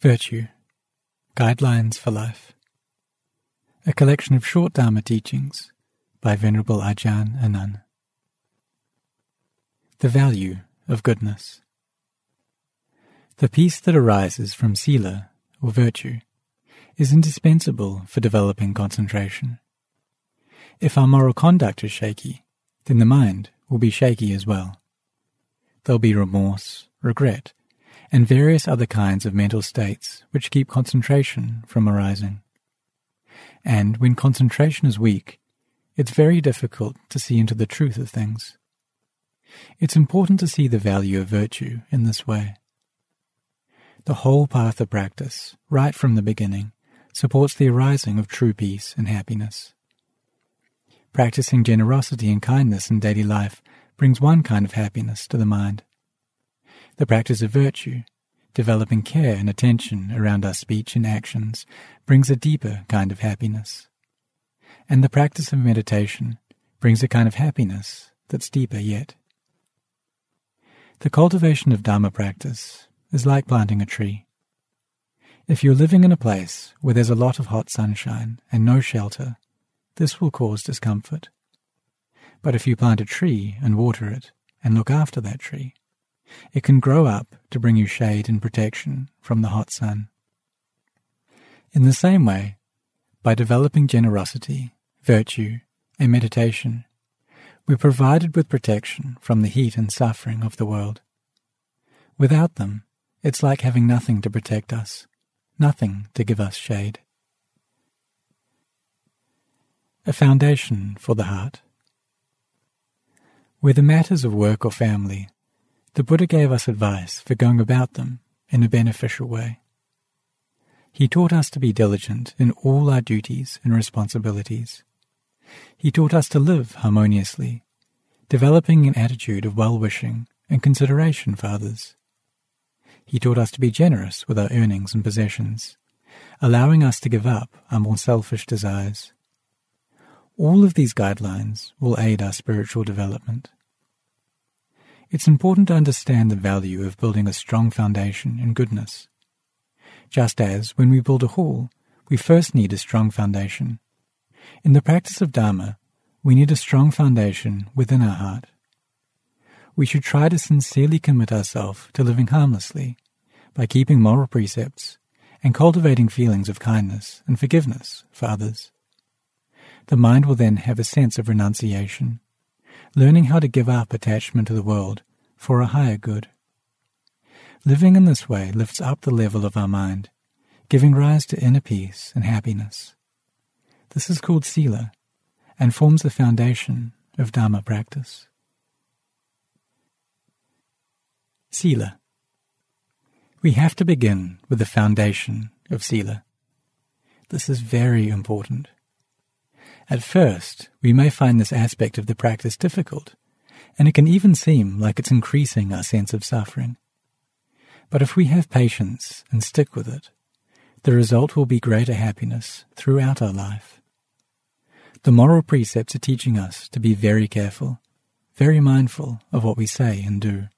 Virtue Guidelines for Life. A collection of short Dharma teachings by Venerable Ajahn Anan. The value of goodness. The peace that arises from sila, or virtue, is indispensable for developing concentration. If our moral conduct is shaky, then the mind will be shaky as well. There'll be remorse, regret, and various other kinds of mental states which keep concentration from arising. And when concentration is weak, it's very difficult to see into the truth of things. It's important to see the value of virtue in this way. The whole path of practice, right from the beginning, supports the arising of true peace and happiness. Practicing generosity and kindness in daily life brings one kind of happiness to the mind. The practice of virtue, developing care and attention around our speech and actions, brings a deeper kind of happiness. And the practice of meditation brings a kind of happiness that's deeper yet. The cultivation of Dharma practice is like planting a tree. If you're living in a place where there's a lot of hot sunshine and no shelter, this will cause discomfort. But if you plant a tree and water it and look after that tree, it can grow up to bring you shade and protection from the hot sun. In the same way, by developing generosity, virtue, and meditation, we're provided with protection from the heat and suffering of the world. Without them, it's like having nothing to protect us, nothing to give us shade. A foundation for the heart. Whether matters of work or family the Buddha gave us advice for going about them in a beneficial way. He taught us to be diligent in all our duties and responsibilities. He taught us to live harmoniously, developing an attitude of well-wishing and consideration for others. He taught us to be generous with our earnings and possessions, allowing us to give up our more selfish desires. All of these guidelines will aid our spiritual development. It's important to understand the value of building a strong foundation in goodness. Just as when we build a hall, we first need a strong foundation. In the practice of Dharma, we need a strong foundation within our heart. We should try to sincerely commit ourselves to living harmlessly by keeping moral precepts and cultivating feelings of kindness and forgiveness for others. The mind will then have a sense of renunciation learning how to give up attachment to the world for a higher good. Living in this way lifts up the level of our mind, giving rise to inner peace and happiness. This is called Sila and forms the foundation of Dharma practice. Sila. We have to begin with the foundation of Sila. This is very important. At first, we may find this aspect of the practice difficult, and it can even seem like it's increasing our sense of suffering. But if we have patience and stick with it, the result will be greater happiness throughout our life. The moral precepts are teaching us to be very careful, very mindful of what we say and do.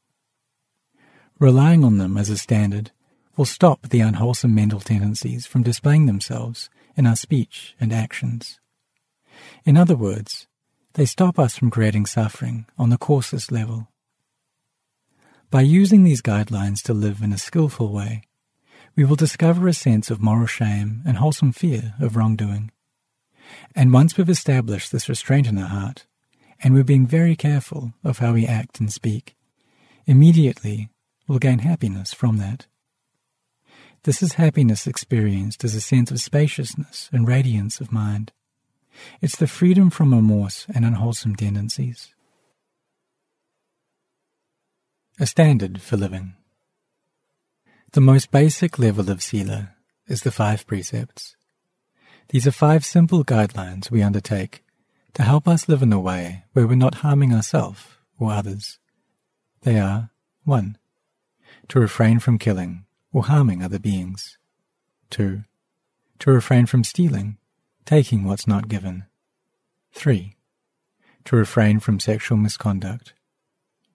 Relying on them as a standard will stop the unwholesome mental tendencies from displaying themselves in our speech and actions. In other words, they stop us from creating suffering on the coarsest level. By using these guidelines to live in a skillful way, we will discover a sense of moral shame and wholesome fear of wrongdoing. And once we've established this restraint in our heart, and we're being very careful of how we act and speak, immediately we'll gain happiness from that. This is happiness experienced as a sense of spaciousness and radiance of mind. It's the freedom from remorse and unwholesome tendencies. A standard for living. The most basic level of Sila is the five precepts. These are five simple guidelines we undertake to help us live in a way where we're not harming ourselves or others. They are 1. To refrain from killing or harming other beings. 2. To refrain from stealing taking what's not given. 3. To refrain from sexual misconduct.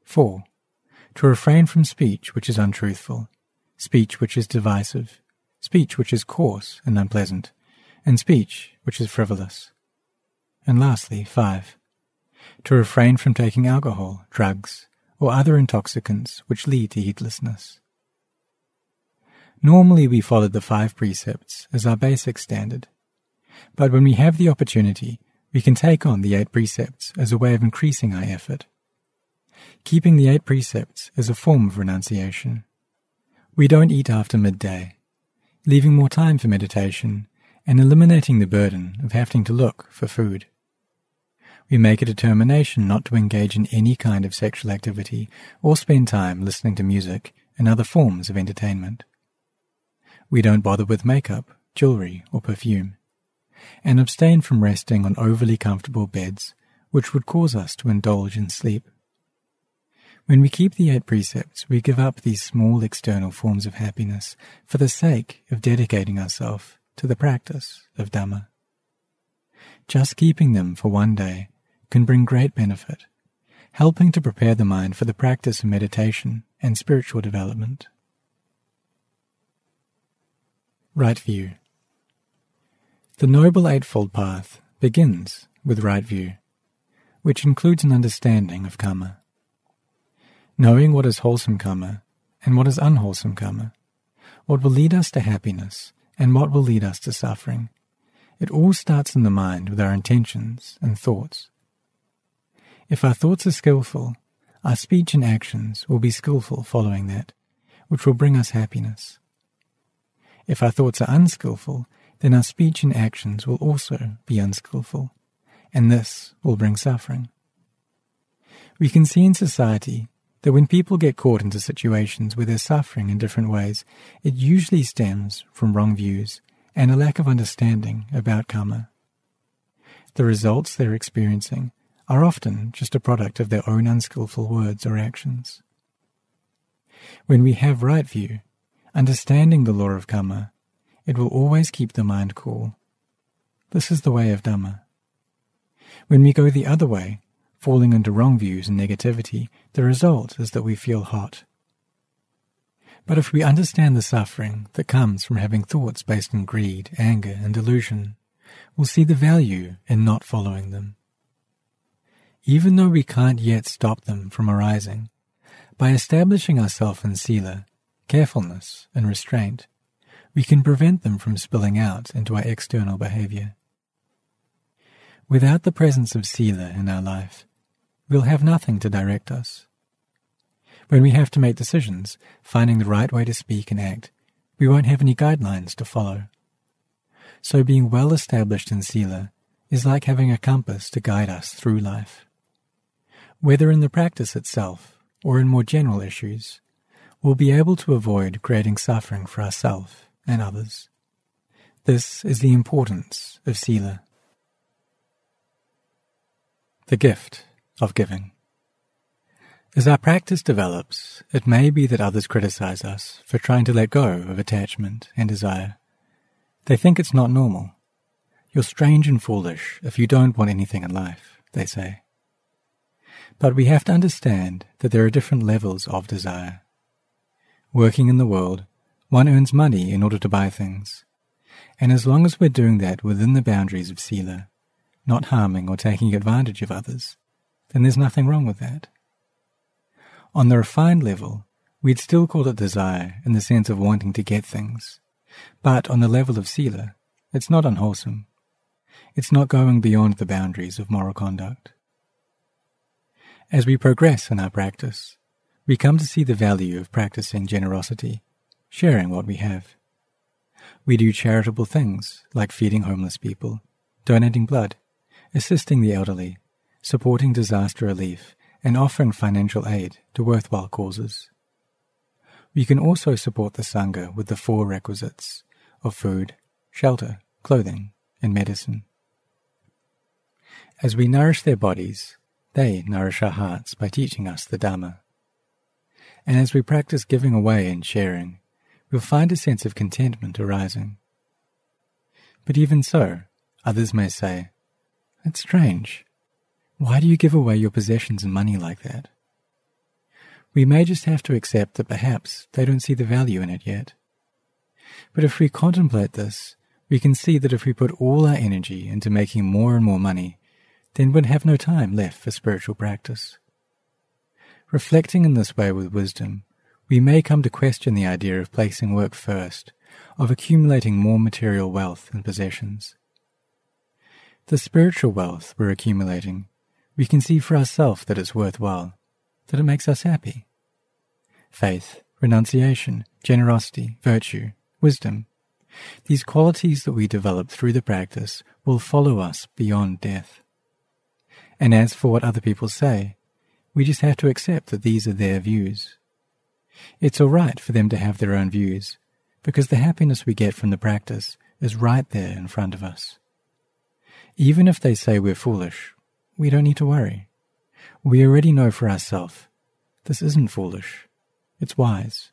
4. To refrain from speech which is untruthful, speech which is divisive, speech which is coarse and unpleasant, and speech which is frivolous. And lastly, 5. To refrain from taking alcohol, drugs, or other intoxicants which lead to heedlessness. Normally we followed the five precepts as our basic standard, but when we have the opportunity, we can take on the eight precepts as a way of increasing our effort. Keeping the eight precepts is a form of renunciation. We don't eat after midday, leaving more time for meditation and eliminating the burden of having to look for food. We make a determination not to engage in any kind of sexual activity or spend time listening to music and other forms of entertainment. We don't bother with makeup, jewelry, or perfume, and abstain from resting on overly comfortable beds, which would cause us to indulge in sleep. When we keep the eight precepts, we give up these small external forms of happiness for the sake of dedicating ourselves to the practice of Dhamma. Just keeping them for one day can bring great benefit, helping to prepare the mind for the practice of meditation and spiritual development. Right View The Noble Eightfold Path begins with right view, which includes an understanding of karma. Knowing what is wholesome karma and what is unwholesome karma, what will lead us to happiness and what will lead us to suffering. It all starts in the mind with our intentions and thoughts. If our thoughts are skillful, our speech and actions will be skillful following that, which will bring us happiness. If our thoughts are unskillful, then our speech and actions will also be unskillful, and this will bring suffering. We can see in society that when people get caught into situations where they're suffering in different ways, it usually stems from wrong views and a lack of understanding about karma. The results they're experiencing are often just a product of their own unskillful words or actions. When we have right view, understanding the law of karma, it will always keep the mind cool. This is the way of Dhamma. When we go the other way, falling into wrong views and negativity, the result is that we feel hot. But if we understand the suffering that comes from having thoughts based on greed, anger, and delusion, we'll see the value in not following them. Even though we can't yet stop them from arising, by establishing ourselves in sila, carefulness, and restraint, we can prevent them from spilling out into our external behavior. Without the presence of sila in our life, we'll have nothing to direct us. When we have to make decisions, finding the right way to speak and act, we won't have any guidelines to follow. So being well established in Sila is like having a compass to guide us through life. Whether in the practice itself or in more general issues, we'll be able to avoid creating suffering for ourselves and others. This is the importance of Sila. The gift of giving. As our practice develops, it may be that others criticize us for trying to let go of attachment and desire. They think it's not normal. You're strange and foolish if you don't want anything in life, they say. But we have to understand that there are different levels of desire. Working in the world, one earns money in order to buy things. And as long as we're doing that within the boundaries of Sila, not harming or taking advantage of others, then there's nothing wrong with that. On the refined level, we'd still call it desire in the sense of wanting to get things. But on the level of Sila, it's not unwholesome. It's not going beyond the boundaries of moral conduct. As we progress in our practice, we come to see the value of practicing generosity, sharing what we have. We do charitable things like feeding homeless people, donating blood, assisting the elderly, supporting disaster relief, and offering financial aid to worthwhile causes. We can also support the Sangha with the four requisites of food, shelter, clothing, and medicine. As we nourish their bodies, they nourish our hearts by teaching us the Dhamma. And as we practice giving away and sharing, we'll find a sense of contentment arising. But even so, others may say, It's strange. Why do you give away your possessions and money like that? We may just have to accept that perhaps they don't see the value in it yet. But if we contemplate this, we can see that if we put all our energy into making more and more money, then we'd have no time left for spiritual practice. Reflecting in this way with wisdom, we may come to question the idea of placing work first, of accumulating more material wealth and possessions. The spiritual wealth we're accumulating, we can see for ourselves that it's worthwhile, that it makes us happy. Faith, renunciation, generosity, virtue, wisdom, these qualities that we develop through the practice will follow us beyond death. And as for what other people say, we just have to accept that these are their views. It's all right for them to have their own views, because the happiness we get from the practice is right there in front of us. Even if they say we're foolish, we don't need to worry. We already know for ourselves this isn't foolish, it's wise.